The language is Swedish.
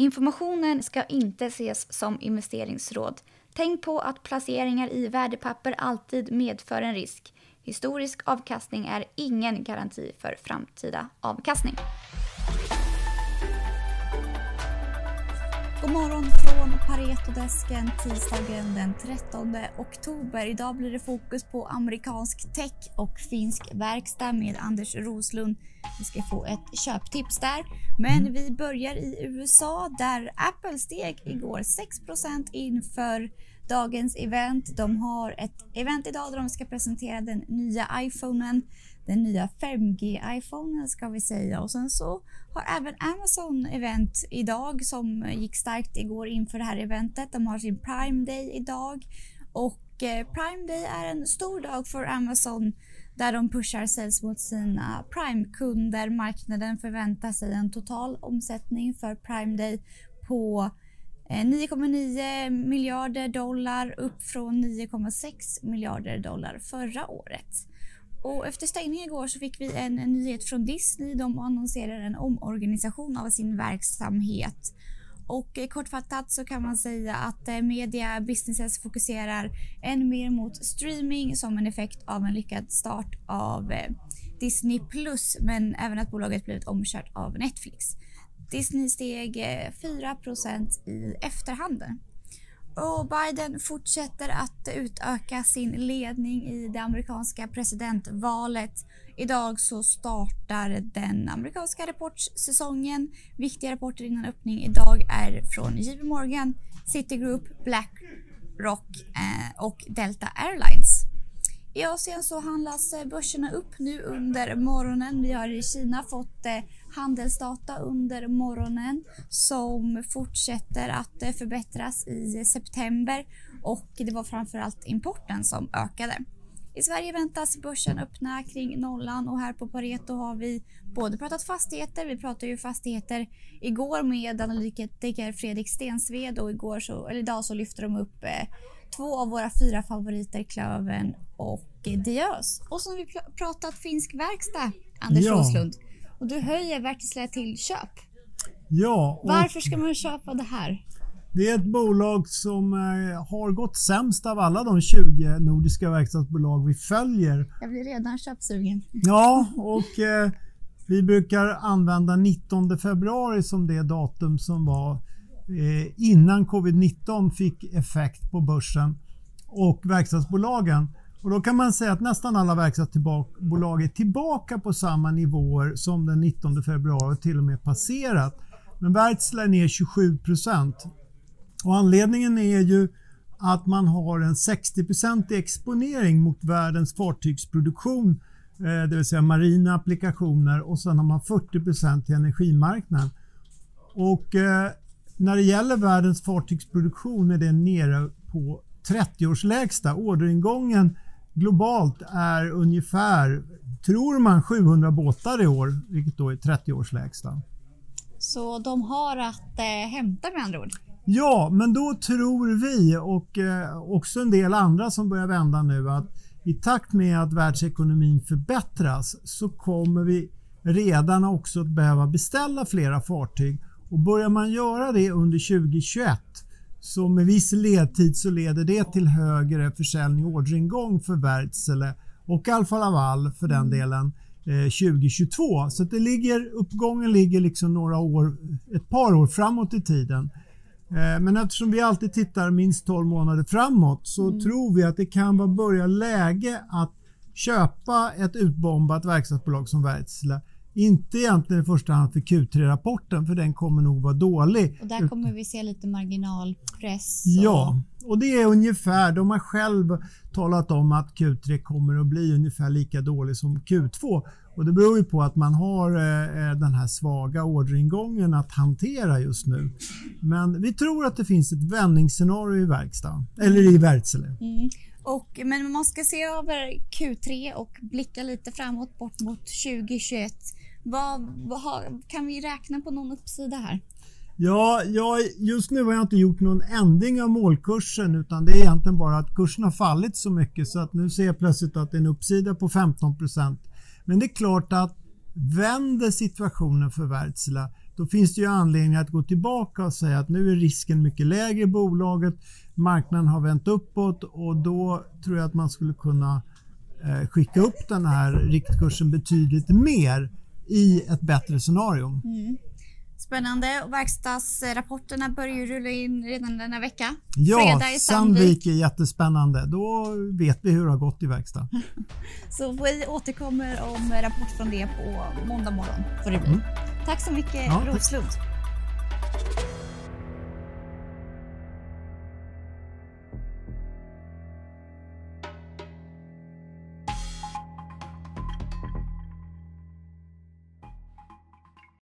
Informationen ska inte ses som investeringsråd. Tänk på att placeringar i värdepapper alltid medför en risk. Historisk avkastning är ingen garanti för framtida avkastning. God morgon från Paretodesken tisdagen den 13 oktober. Idag blir det fokus på amerikansk tech och finsk verkstad med Anders Roslund. Vi ska få ett köptips där. Men vi börjar i USA där Apple steg igår 6% inför dagens event. De har ett event idag där de ska presentera den nya iPhonen den nya 5G-iPhonen ska vi säga. Och sen så har även Amazon event idag som gick starkt igår inför det här eventet. De har sin Prime Day idag och eh, Prime Day är en stor dag för Amazon där de pushar sales mot sina Prime-kunder. Marknaden förväntar sig en total omsättning för Prime Day på eh, 9,9 miljarder dollar upp från 9,6 miljarder dollar förra året. Och efter stängningen igår så fick vi en, en nyhet från Disney. De annonserar en omorganisation av sin verksamhet. Och eh, kortfattat så kan man säga att eh, media businesses fokuserar än mer mot streaming som en effekt av en lyckad start av eh, Disney Plus men även att bolaget blivit omkört av Netflix. Disney steg 4% i efterhanden. Och Biden fortsätter att utöka sin ledning i det amerikanska presidentvalet. Idag så startar den amerikanska rapportsäsongen. Viktiga rapporter innan öppning idag är från JP Morgan, Citigroup, Blackrock eh, och Delta Airlines. I Asien så handlas börserna upp nu under morgonen. Vi har i Kina fått eh, handelsdata under morgonen som fortsätter att eh, förbättras i september och det var framförallt importen som ökade. I Sverige väntas börsen öppna kring nollan och här på Pareto har vi både pratat fastigheter, vi pratade ju fastigheter igår med analytiker Fredrik Stensved och igår så, eller idag så lyfter de upp eh, två av våra fyra favoriter, Klöven och Diös. Och som vi pr pratat finsk verkstad, Anders ja. Roslund. Och du höjer Wärtsilä till köp. Ja. Varför ska man köpa det här? Det är ett bolag som eh, har gått sämst av alla de 20 nordiska verkstadsbolag vi följer. Jag blir redan köpsugen. Ja, och eh, vi brukar använda 19 februari som det datum som var eh, innan covid-19 fick effekt på börsen och verkstadsbolagen. Och då kan man säga att nästan alla verkstadsbolag är tillbaka på samma nivåer som den 19 februari och till och med passerat. Men Wärtsilä är ner 27 procent. Och anledningen är ju att man har en 60% exponering mot världens fartygsproduktion, eh, det vill säga marina applikationer och sen har man 40% till energimarknaden. Och eh, när det gäller världens fartygsproduktion är det nere på 30-årslägsta. Orderingången globalt är ungefär, tror man, 700 båtar i år, vilket då är 30 års lägsta. Så de har att eh, hämta med andra ord? Ja, men då tror vi och eh, också en del andra som börjar vända nu att i takt med att världsekonomin förbättras så kommer vi redan också att behöva beställa flera fartyg och börjar man göra det under 2021 så med viss ledtid så leder det till högre försäljning och orderingång för Wärtsilä och Alfa Laval för den mm. delen 2022. Eh, så det ligger, uppgången ligger liksom några år, ett par år framåt i tiden. Eh, men eftersom vi alltid tittar minst 12 månader framåt så mm. tror vi att det kan vara börja läge att köpa ett utbombat verkstadsbolag som Wärtsilä inte egentligen i första hand för Q3-rapporten för den kommer nog vara dålig. Och där kommer vi se lite marginalpress. Och... Ja, och det är ungefär, de har själv talat om att Q3 kommer att bli ungefär lika dålig som Q2. Och det beror ju på att man har eh, den här svaga orderingången att hantera just nu. Men vi tror att det finns ett vändningsscenario i verkstad, eller i Wärtsilä. Mm. Och, men man ska se över Q3 och blicka lite framåt bort mot 2021. Vad, vad, kan vi räkna på någon uppsida här? Ja, ja, just nu har jag inte gjort någon ändring av målkursen utan det är egentligen bara att kursen har fallit så mycket så att nu ser jag plötsligt att det är en uppsida på 15 procent. Men det är klart att vänder situationen för Wärtsilä då finns det ju anledning att gå tillbaka och säga att nu är risken mycket lägre i bolaget. Marknaden har vänt uppåt och då tror jag att man skulle kunna eh, skicka upp den här riktkursen betydligt mer i ett bättre scenario. Mm. Spännande. Och verkstadsrapporterna börjar ju rulla in redan denna vecka. Ja, Fredag i Sandvik. Sandvik är jättespännande. Då vet vi hur det har gått i verkstad. Så vi återkommer om rapport från det på måndag morgon. Får det bli. Tack så mycket Ja. Roslund.